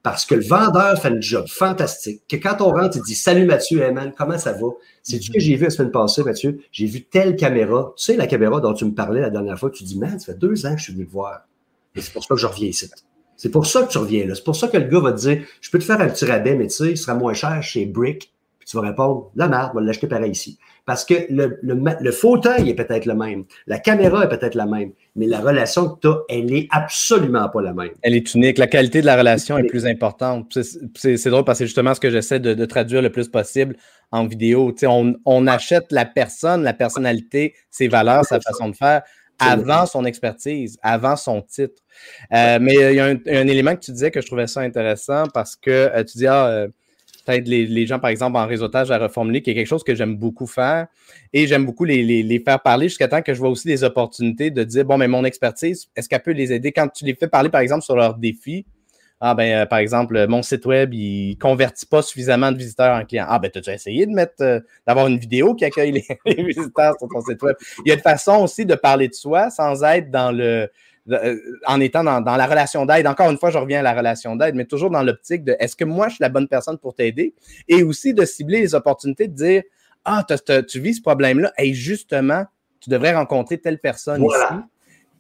parce que le vendeur fait un job fantastique, que quand on rentre, il dit Salut Mathieu, hey comment ça va? C'est ce que j'ai vu la semaine passée, Mathieu? J'ai vu telle caméra. Tu sais, la caméra dont tu me parlais la dernière fois, tu dis Man, ça fait deux ans que je suis venu te voir. Et c'est pour ça que je reviens ici. C'est pour ça que tu reviens là. C'est pour ça que le gars va te dire Je peux te faire un petit rabais, mais tu sais, il sera moins cher chez Brick. Tu vas répondre La merde, on va l'acheter pareil ici. Parce que le, le, fauteuil est peut-être le même, la caméra est peut-être la même, mais la relation que tu as, elle est absolument pas la même. Elle est unique. La qualité de la relation est plus importante. C'est drôle parce que c'est justement ce que j'essaie de, traduire le plus possible en vidéo. On, on, achète la personne, la personnalité, ses valeurs, sa façon de faire avant son expertise, avant son titre. Euh, mais il y a un, élément que tu disais que je trouvais ça intéressant parce que euh, tu dis, ah, euh, peut-être les, gens, par exemple, en réseautage à reformuler, qui est quelque chose que j'aime beaucoup faire. Et j'aime beaucoup les, faire parler jusqu'à temps que je vois aussi des opportunités de dire, bon, mais mon expertise, est-ce qu'elle peut les aider? Quand tu les fais parler, par exemple, sur leurs défis? Ah, ben, euh, par exemple, mon site web, il convertit pas suffisamment de visiteurs en clients. Ah, ben, tu as essayé de mettre, euh, d'avoir une vidéo qui accueille les, visiteurs sur ton site web? Il y a une façon aussi de parler de soi sans être dans le, en étant dans, la relation d'aide. Encore une fois, je reviens à la relation d'aide, mais toujours dans l'optique de est-ce que moi, je suis la bonne personne pour t'aider? Et aussi de cibler les opportunités, de dire Ah, tu vis ce problème-là, et justement, tu devrais rencontrer telle personne ici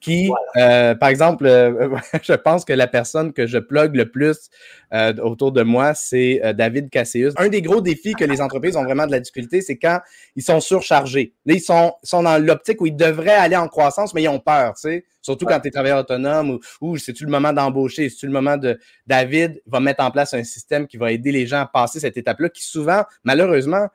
qui, euh, par exemple, euh, je pense que la personne que je plug le plus euh, autour de moi, c'est David Casseus. Un des gros défis que les entreprises ont vraiment de la difficulté, c'est quand ils sont surchargés. Là, ils sont, sont dans l'optique où ils devraient aller en croissance, mais ils ont peur, tu sais. Surtout quand tu es travailleur autonome ou, ou c'est-tu le moment d'embaucher, c'est-tu le moment de... David va mettre en place un système qui va aider les gens à passer cette étape-là qui souvent, malheureusement,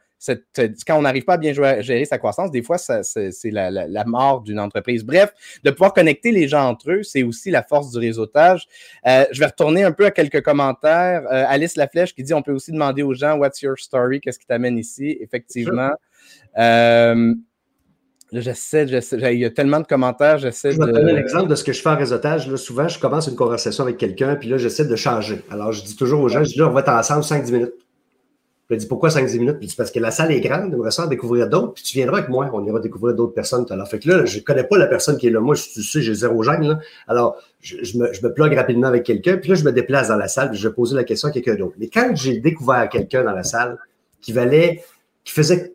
quand on n'arrive pas à bien gérer sa croissance, des fois, c'est la, mort d'une entreprise. Bref, de pouvoir connecter les gens entre eux, c'est aussi la force du réseautage. Euh, je vais retourner un peu à quelques commentaires. Euh, Alice Laflèche qui dit on peut aussi demander aux gens What's your story? Qu'est-ce qui t'amène ici? Effectivement. Euh, j'essaie, il y a tellement de commentaires, j'essaie de. Je vais te donner l'exemple de ce que je fais en réseautage. Là, souvent, je commence une conversation avec quelqu'un, puis là, j'essaie de changer. Alors, je dis toujours aux gens, je dis là, on va être ensemble 5-10 minutes. Je dis pourquoi 5-10 minutes? Puis parce que la salle est grande, j'aimerais ça en découvrir d'autres, puis tu viendras avec moi, on ira découvrir d'autres personnes tout à l'heure. Fait que là, je connais pas la personne qui est là. Moi, je, tu sais, j'ai zéro gêne. Alors, je, me, je rapidement avec quelqu'un, puis là, je me déplace dans la salle, puis je vais poser la question à quelqu'un d'autre. Mais quand j'ai découvert quelqu'un dans la salle qui valait, qui faisait,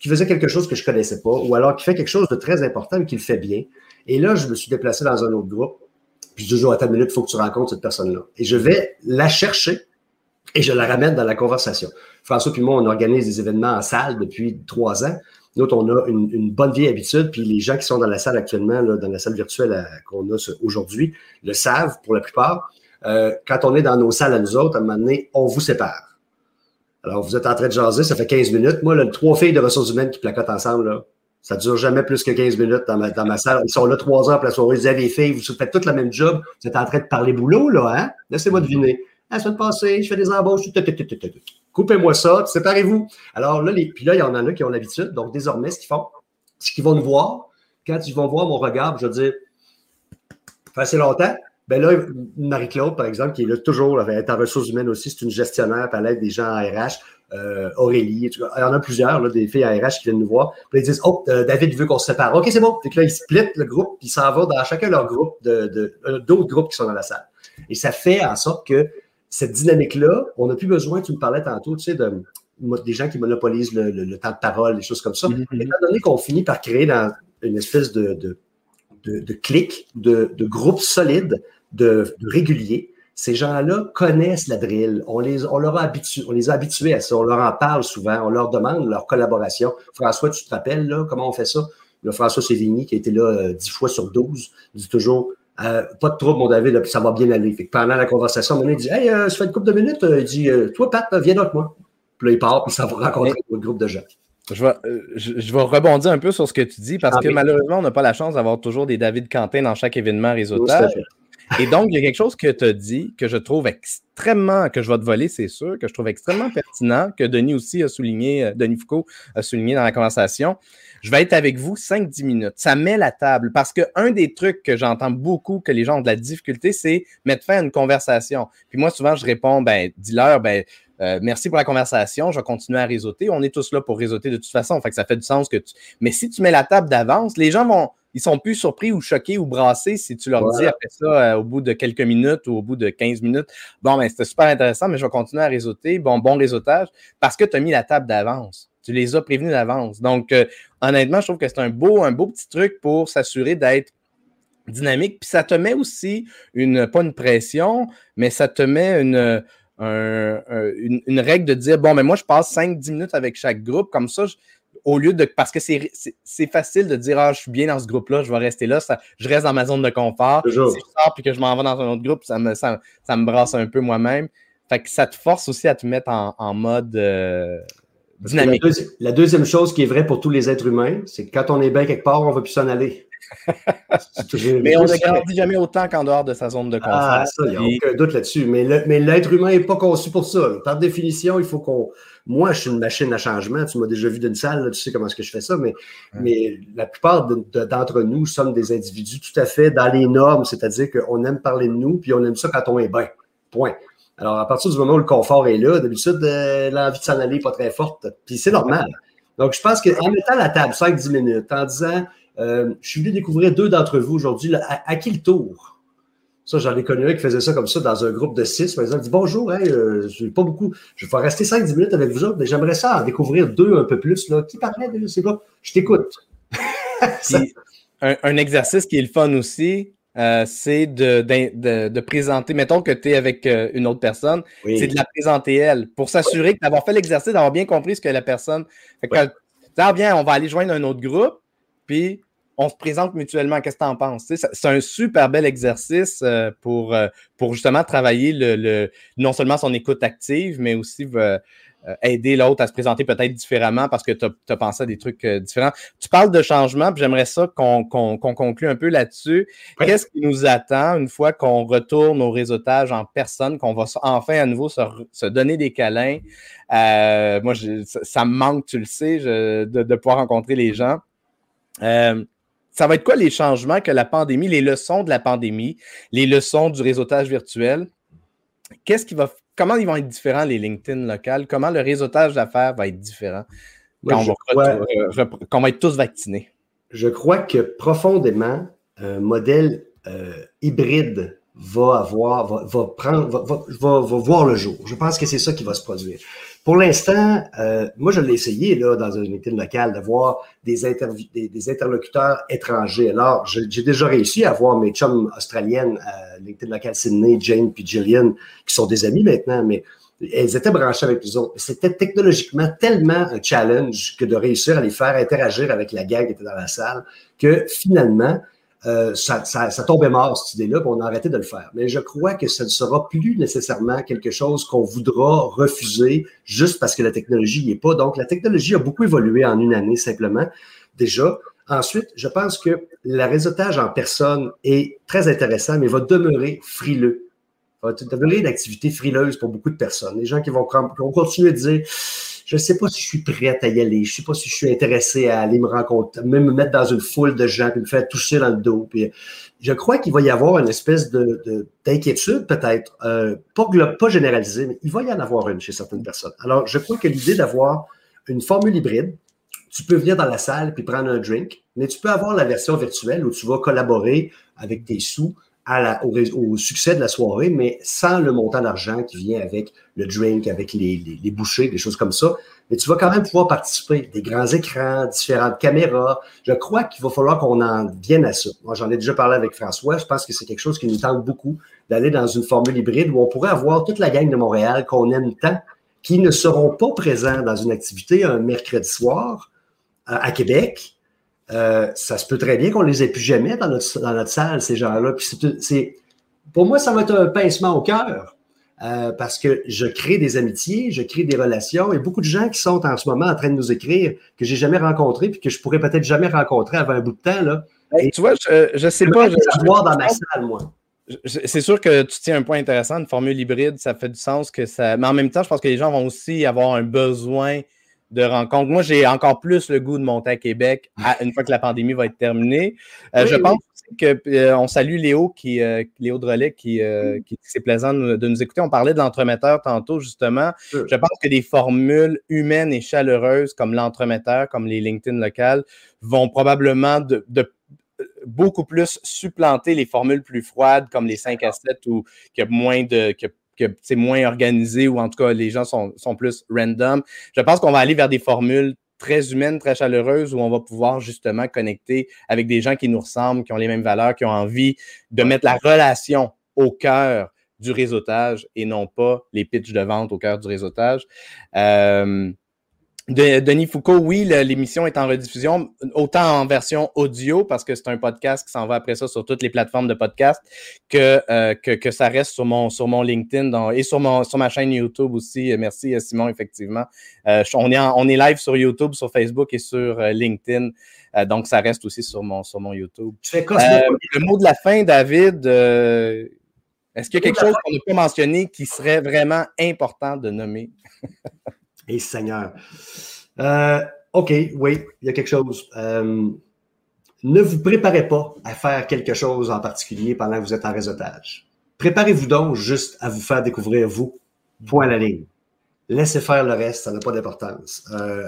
qui faisait quelque chose que je connaissais pas, ou alors qui fait quelque chose de très important, mais qui le fait bien, et là, je me suis déplacé dans un autre groupe, puis je dis à ta minute, il faut que tu rencontres cette personne-là. Et je vais la chercher et je la ramène dans la conversation. François puis moi, on organise des événements en salle depuis trois ans. Nous, on a une, bonne vieille habitude, puis les gens qui sont dans la salle actuellement, dans la salle virtuelle qu'on a aujourd'hui, le savent pour la plupart. Euh, quand on est dans nos salles à nous autres, à un moment donné, on vous sépare. Alors, vous êtes en train de jaser, ça fait 15 minutes. Moi, là, trois filles de ressources humaines qui placotent ensemble, là, ça dure jamais plus que 15 minutes dans ma, dans ma salle. Ils sont là trois heures pour la soirée. Ils disent, les filles, vous faites toute la même job. Vous êtes en train de parler boulot, là, hein? Laissez-moi deviner la semaine passée, je fais des embauches. Coupez-moi ça, séparez-vous. Alors là, puis là, il y en a qui ont l'habitude. Donc, désormais, ce qu'ils font, c'est qu'ils vont nous voir. Quand ils vont voir mon regard, je vais dire, fait assez longtemps. Ben là, Marie-Claude, par exemple, qui est là toujours, elle est en ressources humaines aussi, c'est une gestionnaire, elle aide des gens en RH. Euh, Aurélie, il y en a plusieurs, là, des filles en RH qui viennent nous voir. Puis ils disent Oh, euh, David veut qu'on se sépare. OK, c'est bon. Puis là, ils splitent le groupe, puis ils s'en vont dans chacun leur groupe, de, d'autres groupes qui sont dans la salle. Et ça fait en sorte que cette dynamique-là, on n'a plus besoin, tu me parlais tantôt, tu sais, de, des gens qui monopolisent le, temps de parole, des choses comme ça. Mm-hmm. Étant donné qu'on finit par créer dans une espèce de, de, de, de clic, de, de groupe solide, de, réguliers, ces gens-là connaissent la drill. On les, on, leur a on les a habitués à ça. On leur en parle souvent. On leur demande leur collaboration. François, tu te rappelles, là, comment on fait ça? Le François Sévigny, qui a été là euh, dix fois sur 12, dit toujours euh, pas de trouble, mon David, puis ça va bien aller. pendant la conversation, il dit Hey, euh, ça fait une couple de minutes. Il dit Toi, Pat, viens avec moi. Puis là, il part, puis ça va rencontrer un groupe de gens. Je vais, je, vais, rebondir un peu sur ce que tu dis parce ah que malheureusement, on n'a pas la chance d'avoir toujours des David Quentin dans chaque événement réseautage. Et donc, il y a quelque chose que tu as dit que je trouve extrêmement, que je vais te voler, c'est sûr, que je trouve extrêmement pertinent, que Denis aussi a souligné, euh, Denis Foucault a souligné dans la conversation. Je vais être avec vous 5-10 minutes. Ça met la table parce qu'un des trucs que j'entends beaucoup que les gens ont de la difficulté, c'est mettre fin à une conversation. Puis moi, souvent, je réponds, ben, dis-leur, ben, euh, merci pour la conversation, je vais continuer à réseauter. On est tous là pour réseauter de toute façon. Fait que ça fait du sens que tu. Mais si tu mets la table d'avance, les gens vont ils sont plus surpris ou choqués ou brassés si tu leur dis après ça, euh, au bout de quelques minutes ou au bout de 15 minutes, bon, ben, c'était super intéressant, mais je vais continuer à réseauter. Bon, bon réseautage, parce que tu as mis la table d'avance. Tu les as prévenus d'avance. Donc, euh, honnêtement, je trouve que c'est un beau, un beau petit truc pour s'assurer d'être dynamique. Puis ça te met aussi une, pas une pression, mais ça te met une, une, règle de dire, bon, mais moi, je passe 5-10 minutes avec chaque groupe. Comme ça, je, au lieu de. Parce que c'est facile de dire Ah, je suis bien dans ce groupe-là, je vais rester là, ça, je reste dans ma zone de confort. Si je sors et que je m'en vais dans un autre groupe, ça me, ça, me brasse un peu moi-même. Fait que ça te force aussi à te mettre en, mode euh, dynamique. La, deuxième chose qui est vraie pour tous les êtres humains, c'est que quand on est bien quelque part, on ne va plus s'en aller. Mais on ne grandit jamais autant qu'en dehors de sa zone de confort. Ah, ça, il n'y a aucun doute là-dessus. Mais l'être humain n'est pas conçu pour ça. Par définition, il faut qu'on moi, je suis une machine à changement. Tu m'as déjà vu d'une salle, tu sais comment est-ce que je fais ça, mais, mais la plupart d'entre nous sommes des individus tout à fait dans les normes, c'est-à-dire qu'on aime parler de nous, puis on aime ça quand on est bien. Point. Alors, à partir du moment où le confort est là, d'habitude, euh, l'envie de s'en aller n'est pas très forte. Puis c'est normal. Donc, je pense qu'en mettant la table 5-10 minutes, en disant, euh, je suis venu découvrir deux d'entre vous aujourd'hui, à qui le tour? Ça, j'en ai connu un qui faisait ça comme ça dans un groupe de six. Par exemple, il dit Bonjour, hein, euh, je pas beaucoup. Je vais rester 5-10 minutes avec vous autres, mais j'aimerais ça en découvrir deux un peu plus. Là. Qui parlait de c'est quoi? Je t'écoute. un, exercice qui est le fun aussi, euh, c'est de, de, présenter, mettons que tu es avec euh, une autre personne, c'est de la présenter elle, pour s'assurer d'avoir fait l'exercice, d'avoir bien compris ce que la personne. Fait que, ah, bien, on va aller joindre un autre groupe, puis on se présente mutuellement. Qu'est-ce que tu en penses? C'est un super bel exercice euh, pour, euh, pour justement travailler le, non seulement son écoute active, mais aussi euh, aider l'autre à se présenter peut-être différemment parce que tu as, pensé à des trucs différents. Tu parles de changement, puis j'aimerais ça qu'on conclue un peu là-dessus. Qu'est-ce qui nous attend une fois qu'on retourne au réseautage en personne, qu'on va enfin à nouveau se, donner des câlins? moi, ça, me manque, tu le sais, de, de, pouvoir rencontrer les gens ça va être quoi les changements que la pandémie, les leçons de la pandémie, les leçons du réseautage virtuel? Qu'est-ce qui va, comment ils vont être différents, les LinkedIn locales? Comment le réseautage d'affaires va être différent quand, on va, euh, être tous vaccinés? Je crois que profondément, un modèle euh, hybride va avoir, va, prendre, va, voir le jour. Je pense que c'est ça qui va se produire. Pour l'instant, euh, moi, je l'ai essayé là, dans un LinkedIn local d'avoir des, des, interlocuteurs étrangers. Alors, j'ai déjà réussi à avoir mes chums australiennes à LinkedIn local Sydney, Jane puis Gillian, qui sont des amis maintenant, mais elles étaient branchées avec les autres. C'était technologiquement tellement un challenge que de réussir à les faire interagir avec la gang qui était dans la salle que finalement, euh, ça, ça, ça, tombait mort, cette idée-là, on a arrêté de le faire. Mais je crois que ça ne sera plus nécessairement quelque chose qu'on voudra refuser juste parce que la technologie n'y est pas. Donc, la technologie a beaucoup évolué en une année simplement, déjà. Ensuite, je pense que le réseautage en personne est très intéressant, mais va demeurer frileux. Va demeurer une activité frileuse pour beaucoup de personnes. Les gens qui vont, vont continuer à dire je ne sais pas si je suis prête à y aller, je ne sais pas si je suis intéressé à aller me rencontrer, même me mettre dans une foule de gens, puis me faire toucher dans le dos. Puis, je crois qu'il va y avoir une espèce de, d'inquiétude, peut-être, euh, pas, pas généralisée, mais il va y en avoir une chez certaines personnes. Alors, je crois que l'idée d'avoir une formule hybride, tu peux venir dans la salle puis prendre un drink, mais tu peux avoir la version virtuelle où tu vas collaborer avec tes sous au, succès de la soirée, mais sans le montant d'argent qui vient avec le drink, avec les, les, bouchées, des choses comme ça. Mais tu vas quand même pouvoir participer. Des grands écrans, différentes caméras. Je crois qu'il va falloir qu'on en vienne à ça. Moi, j'en ai déjà parlé avec François. Je pense que c'est quelque chose qui nous tente beaucoup d'aller dans une formule hybride où on pourrait avoir toute la gang de Montréal qu'on aime tant, qui ne seront pas présents dans une activité un mercredi soir euh, à Québec, euh, ça se peut très bien qu'on les ait plus jamais dans notre, dans notre salle, ces gens-là. C'est, pour moi, ça va être un pincement au cœur. Euh, parce que je crée des amitiés, je crée des relations et beaucoup de gens qui sont en ce moment en train de nous écrire que j'ai jamais rencontrés puis que je pourrais peut-être jamais rencontrer avant un bout de temps. Là. tu vois, je, ne sais pas. Je, je voir dans ma salle, moi. C'est sûr que tu tiens un point intéressant, une formule hybride, ça fait du sens que ça. Mais en même temps, je pense que les gens vont aussi avoir un besoin de rencontres. Moi, j'ai encore plus le goût de monter à Québec une fois que la pandémie va être terminée. Euh, je pense aussi qu'on euh, salue Léo, qui, euh, Léo Drolet, qui, qui c'est plaisant de nous écouter. On parlait de l'entremetteur tantôt, justement. Je pense que des formules humaines et chaleureuses comme l'entremetteur, comme les LinkedIn locales, vont probablement de, beaucoup plus supplanter les formules plus froides comme les 5 à 7 ou qui a moins de que c'est moins organisé ou en tout cas les gens sont, plus random. Je pense qu'on va aller vers des formules très humaines, très chaleureuses où on va pouvoir justement connecter avec des gens qui nous ressemblent, qui ont les mêmes valeurs, qui ont envie de mettre la relation au cœur du réseautage et non pas les pitchs de vente au cœur du réseautage. Euh, Denis Foucault, oui, l'émission est en rediffusion, autant en version audio, parce que c'est un podcast qui s'en va après ça sur toutes les plateformes de podcast, que, euh, que, ça reste sur mon, sur mon LinkedIn et sur, mon, sur ma chaîne YouTube aussi. Merci Simon, effectivement. Euh, on, est on est live sur YouTube, sur Facebook et sur euh, LinkedIn. donc, ça reste aussi sur mon, sur mon YouTube. le mot de la fin, David, est-ce qu'il y a quelque chose qu'on n'a pas mentionné qui serait vraiment important de nommer? Et Seigneur. Euh, OK, oui, il y a quelque chose. Euh, ne vous préparez pas à faire quelque chose en particulier pendant que vous êtes en réseautage. Préparez-vous donc juste à vous faire découvrir vous. Point à la ligne. Laissez faire le reste, ça n'a pas d'importance. Euh,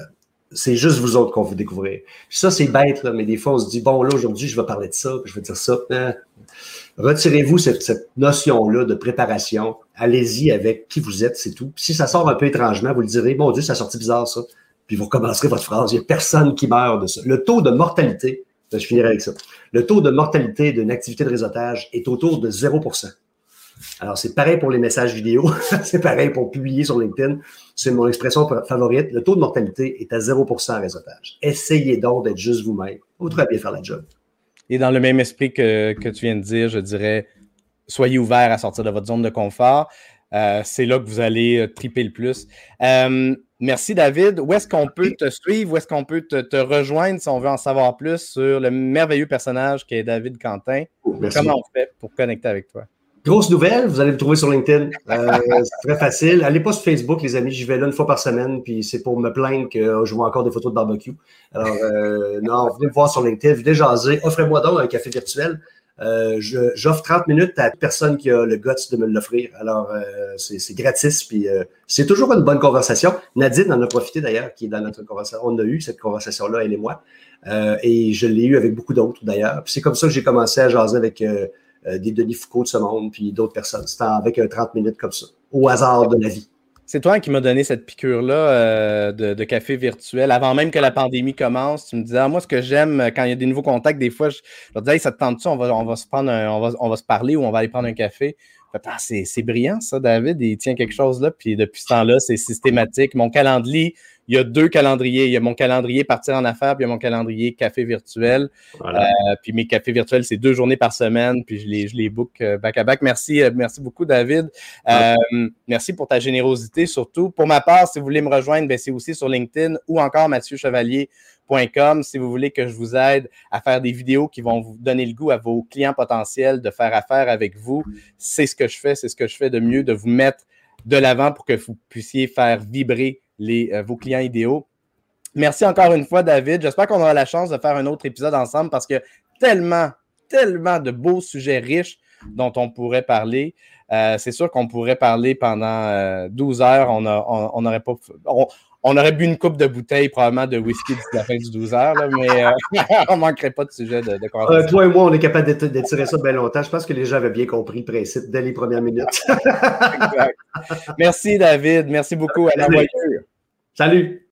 c'est juste vous autres qu'on veut découvrir. ça, c'est bête, mais des fois, on se dit, bon, là, aujourd'hui, je vais parler de ça, je vais dire ça. Retirez-vous cette, notion-là de préparation. Allez-y avec qui vous êtes, c'est tout. si ça sort un peu étrangement, vous le direz, mon Dieu, ça a sorti bizarre, ça. Puis vous recommencerez votre phrase. Il n'y a personne qui meurt de ça. Le taux de mortalité, je finirai avec ça. Le taux de mortalité d'une activité de réseautage est autour de 0% alors, c'est pareil pour les messages vidéo, c'est pareil pour publier sur LinkedIn. C'est mon expression favorite. Le taux de mortalité est à 0% en réseautage. Essayez donc d'être juste vous-même. Vous très bien faire la job. Et dans le même esprit que, tu viens de dire, je dirais, soyez ouvert à sortir de votre zone de confort. Euh, c'est là que vous allez euh, triper le plus. Euh, merci David. Où est-ce qu'on peut te suivre? Où est-ce qu'on peut te, rejoindre si on veut en savoir plus sur le merveilleux personnage qui est David Quentin? Comment on fait pour connecter avec toi? Grosse nouvelle, vous allez le trouver sur LinkedIn. c'est très facile. Allez pas sur Facebook, les amis. J'y vais là une fois par semaine, puis c'est pour me plaindre que je vois encore des photos de barbecue. Alors, non, venez me voir sur LinkedIn, venez jaser. Offrez-moi donc un café virtuel. Euh, j'offre 30 minutes à personne qui a le guts de me l'offrir. Alors, euh, c'est gratis, puis euh, c'est toujours une bonne conversation. Nadine en a profité d'ailleurs, qui est dans notre conversation. On a eu cette conversation-là, elle et moi. et je l'ai eu avec beaucoup d'autres d'ailleurs. c'est comme ça que j'ai commencé à jaser avec des Denis Foucault de ce monde, puis d'autres personnes. C'était avec un 30 minutes comme ça, au hasard de la vie. C'est toi qui m'as donné cette piqûre-là euh, de, café virtuel. Avant même que la pandémie commence, tu me disais, ah, moi, ce que j'aime euh, quand il y a des nouveaux contacts, des fois, je, leur disais, ça te tente-tu, on va, on, va se prendre on, va, on va se parler ou on va aller prendre un café. Ah, c'est brillant, ça, David. Il tient quelque chose là. Puis depuis ce temps-là, c'est systématique. Mon calendrier, il y a deux calendriers. Il y a mon calendrier partir en affaires, puis il y a mon calendrier café virtuel. Euh, puis mes cafés virtuels, c'est deux journées par semaine, puis je les, je les book euh, back à back. Merci, euh, merci beaucoup, David. merci pour ta générosité, surtout. Pour ma part, si vous voulez me rejoindre, ben, c'est aussi sur LinkedIn ou encore mathieuchevalier.com si vous voulez que je vous aide à faire des vidéos qui vont vous donner le goût à vos clients potentiels de faire affaire avec vous. C'est ce que je fais, c'est ce que je fais de mieux, de vous mettre de l'avant pour que vous puissiez faire vibrer les, vos clients idéaux. Merci encore une fois, David. J'espère qu'on aura la chance de faire un autre épisode ensemble parce que tellement, tellement de beaux sujets riches dont on pourrait parler. Euh, c'est sûr qu'on pourrait parler pendant 12 euh, heures. On, on, aurait pas, aurait bu une coupe de bouteille probablement de whisky d'ici la fin du 12 heures, mais euh, on ne manquerait pas de sujet de, de conversation. toi et moi, on est capable d'étirer ça bien longtemps. Je pense que les gens avaient bien compris le principe dès les premières minutes. exact. Merci, David. Merci beaucoup. À la voiture. Salut.